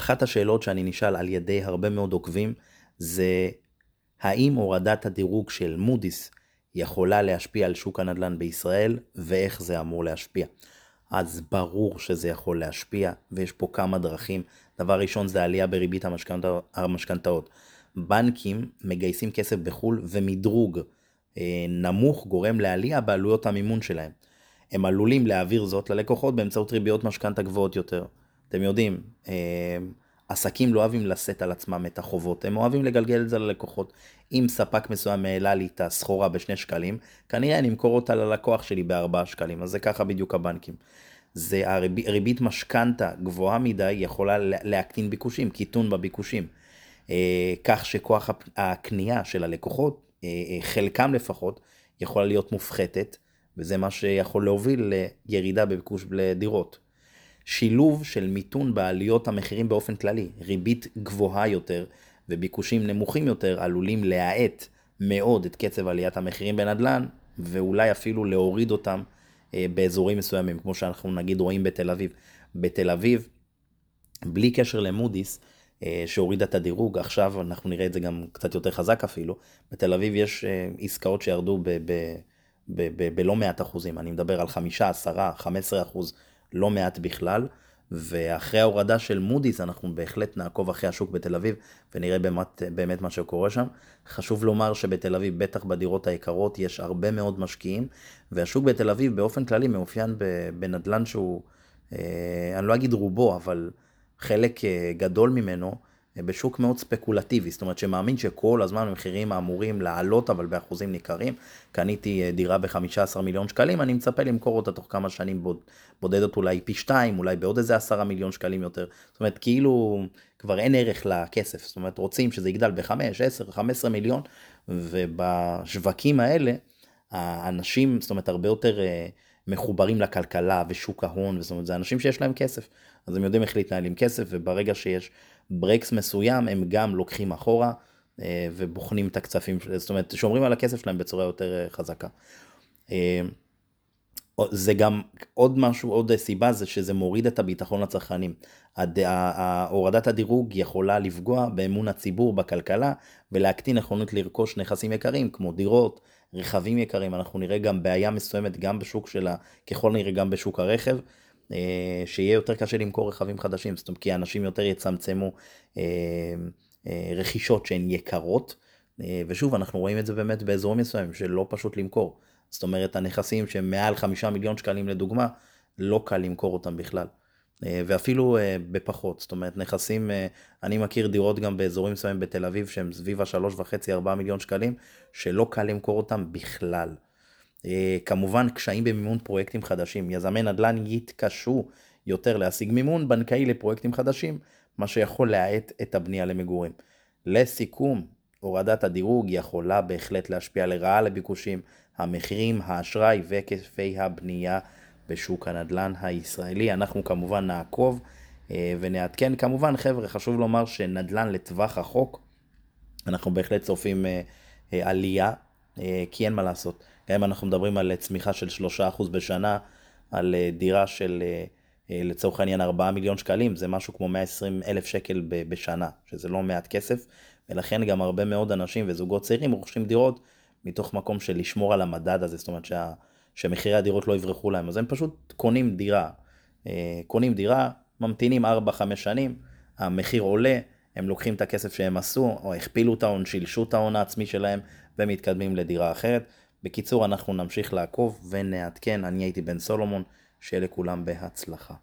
אחת השאלות שאני נשאל על ידי הרבה מאוד עוקבים זה האם הורדת הדירוג של מודי'ס יכולה להשפיע על שוק הנדל"ן בישראל ואיך זה אמור להשפיע. אז ברור שזה יכול להשפיע ויש פה כמה דרכים. דבר ראשון זה עלייה בריבית המשכנתאות. בנקים מגייסים כסף בחו"ל ומדרוג אה, נמוך גורם לעלייה בעלויות המימון שלהם. הם עלולים להעביר זאת ללקוחות באמצעות ריביות משכנתה גבוהות יותר. אתם יודעים, אה, עסקים לא אוהבים לשאת על עצמם את החובות, הם אוהבים לגלגל את זה ללקוחות. אם ספק מסוים העלה לי את הסחורה בשני שקלים, כנראה אני אמכור אותה ללקוח שלי בארבעה שקלים, אז זה ככה בדיוק הבנקים. זה הריבית הריב, משכנתה גבוהה מדי יכולה להקטין ביקושים, קיטון בביקושים. אה, כך שכוח הקנייה של הלקוחות, אה, חלקם לפחות, יכולה להיות מופחתת, וזה מה שיכול להוביל לירידה בביקוש לדירות. שילוב של מיתון בעליות המחירים באופן כללי, ריבית גבוהה יותר וביקושים נמוכים יותר עלולים להאט מאוד את קצב עליית המחירים בנדל"ן ואולי אפילו להוריד אותם אה, באזורים מסוימים, כמו שאנחנו נגיד רואים בתל אביב. בתל אביב, בלי קשר למודי'ס, אה, שהורידה את הדירוג, עכשיו אנחנו נראה את זה גם קצת יותר חזק אפילו, בתל אביב יש אה, עסקאות שירדו בלא מעט אחוזים, אני מדבר על חמישה, עשרה, חמש עשרה אחוז לא מעט בכלל, ואחרי ההורדה של מודי'ס אנחנו בהחלט נעקוב אחרי השוק בתל אביב ונראה באמת, באמת מה שקורה שם. חשוב לומר שבתל אביב, בטח בדירות היקרות, יש הרבה מאוד משקיעים, והשוק בתל אביב באופן כללי מאופיין בנדלן שהוא, אה, אני לא אגיד רובו, אבל חלק אה, גדול ממנו, בשוק מאוד ספקולטיבי, זאת אומרת שמאמין שכל הזמן המחירים אמורים לעלות אבל באחוזים ניכרים. קניתי אה, דירה ב-15 מיליון שקלים, אני מצפה למכור אותה תוך כמה שנים בוד, בודדת אולי פי 2, אולי בעוד איזה 10 מיליון שקלים יותר. זאת אומרת כאילו כבר אין ערך לכסף, זאת אומרת רוצים שזה יגדל ב-5, 10, 15 מיליון, ובשווקים האלה האנשים, זאת אומרת הרבה יותר אה, מחוברים לכלכלה ושוק ההון, זאת אומרת זה אנשים שיש להם כסף, אז הם יודעים איך להתנהל עם כסף, וברגע שיש ברקס מסוים הם גם לוקחים אחורה אה, ובוחנים את הקצפים, זאת אומרת שומרים על הכסף שלהם בצורה יותר אה, חזקה. אה, זה גם עוד משהו, עוד סיבה זה שזה מוריד את הביטחון לצרכנים. הורדת הדירוג יכולה לפגוע באמון הציבור בכלכלה ולהקטין נכונות לרכוש נכסים יקרים כמו דירות, רכבים יקרים, אנחנו נראה גם בעיה מסוימת גם בשוק שלה, ככל נראה גם בשוק הרכב, שיהיה יותר קשה למכור רכבים חדשים, זאת אומרת כי אנשים יותר יצמצמו אה, אה, רכישות שהן יקרות, ושוב אנחנו רואים את זה באמת באזורים מסוימים שלא פשוט למכור, זאת אומרת הנכסים שהם מעל חמישה מיליון שקלים לדוגמה, לא קל למכור אותם בכלל. ואפילו בפחות, זאת אומרת נכסים, אני מכיר דירות גם באזורים מסוימים בתל אביב שהם סביב השלוש וחצי ארבעה מיליון שקלים, שלא קל למכור אותם בכלל. אה, כמובן קשיים במימון פרויקטים חדשים. יזמי נדל"ן יתקשו יותר להשיג מימון בנקאי לפרויקטים חדשים, מה שיכול להאט את הבנייה למגורים. לסיכום, הורדת הדירוג יכולה בהחלט להשפיע לרעה לביקושים, המחירים, האשראי והיקפי הבנייה בשוק הנדל"ן הישראלי. אנחנו כמובן נעקוב אה, ונעדכן. כמובן, חבר'ה, חשוב לומר שנדל"ן לטווח החוק, אנחנו בהחלט צופים אה, עלייה, כי אין מה לעשות. גם אנחנו מדברים על צמיחה של 3% בשנה, על אה, דירה של אה, אה, לצורך העניין 4 מיליון שקלים, זה משהו כמו 120 אלף שקל בשנה, שזה לא מעט כסף, ולכן גם הרבה מאוד אנשים וזוגות צעירים רוכשים דירות מתוך מקום של לשמור על המדד הזה, זאת אומרת שה, שמחירי הדירות לא יברחו להם, אז הם פשוט קונים דירה, קונים דירה, ממתינים 4-5 שנים, המחיר עולה, הם לוקחים את הכסף שהם עשו, או הכפילו את ההון, שילשו את ההון העצמי שלהם, ומתקדמים לדירה אחרת. בקיצור, אנחנו נמשיך לעקוב ונעדכן. אני הייתי בן סולומון, שיהיה לכולם בהצלחה.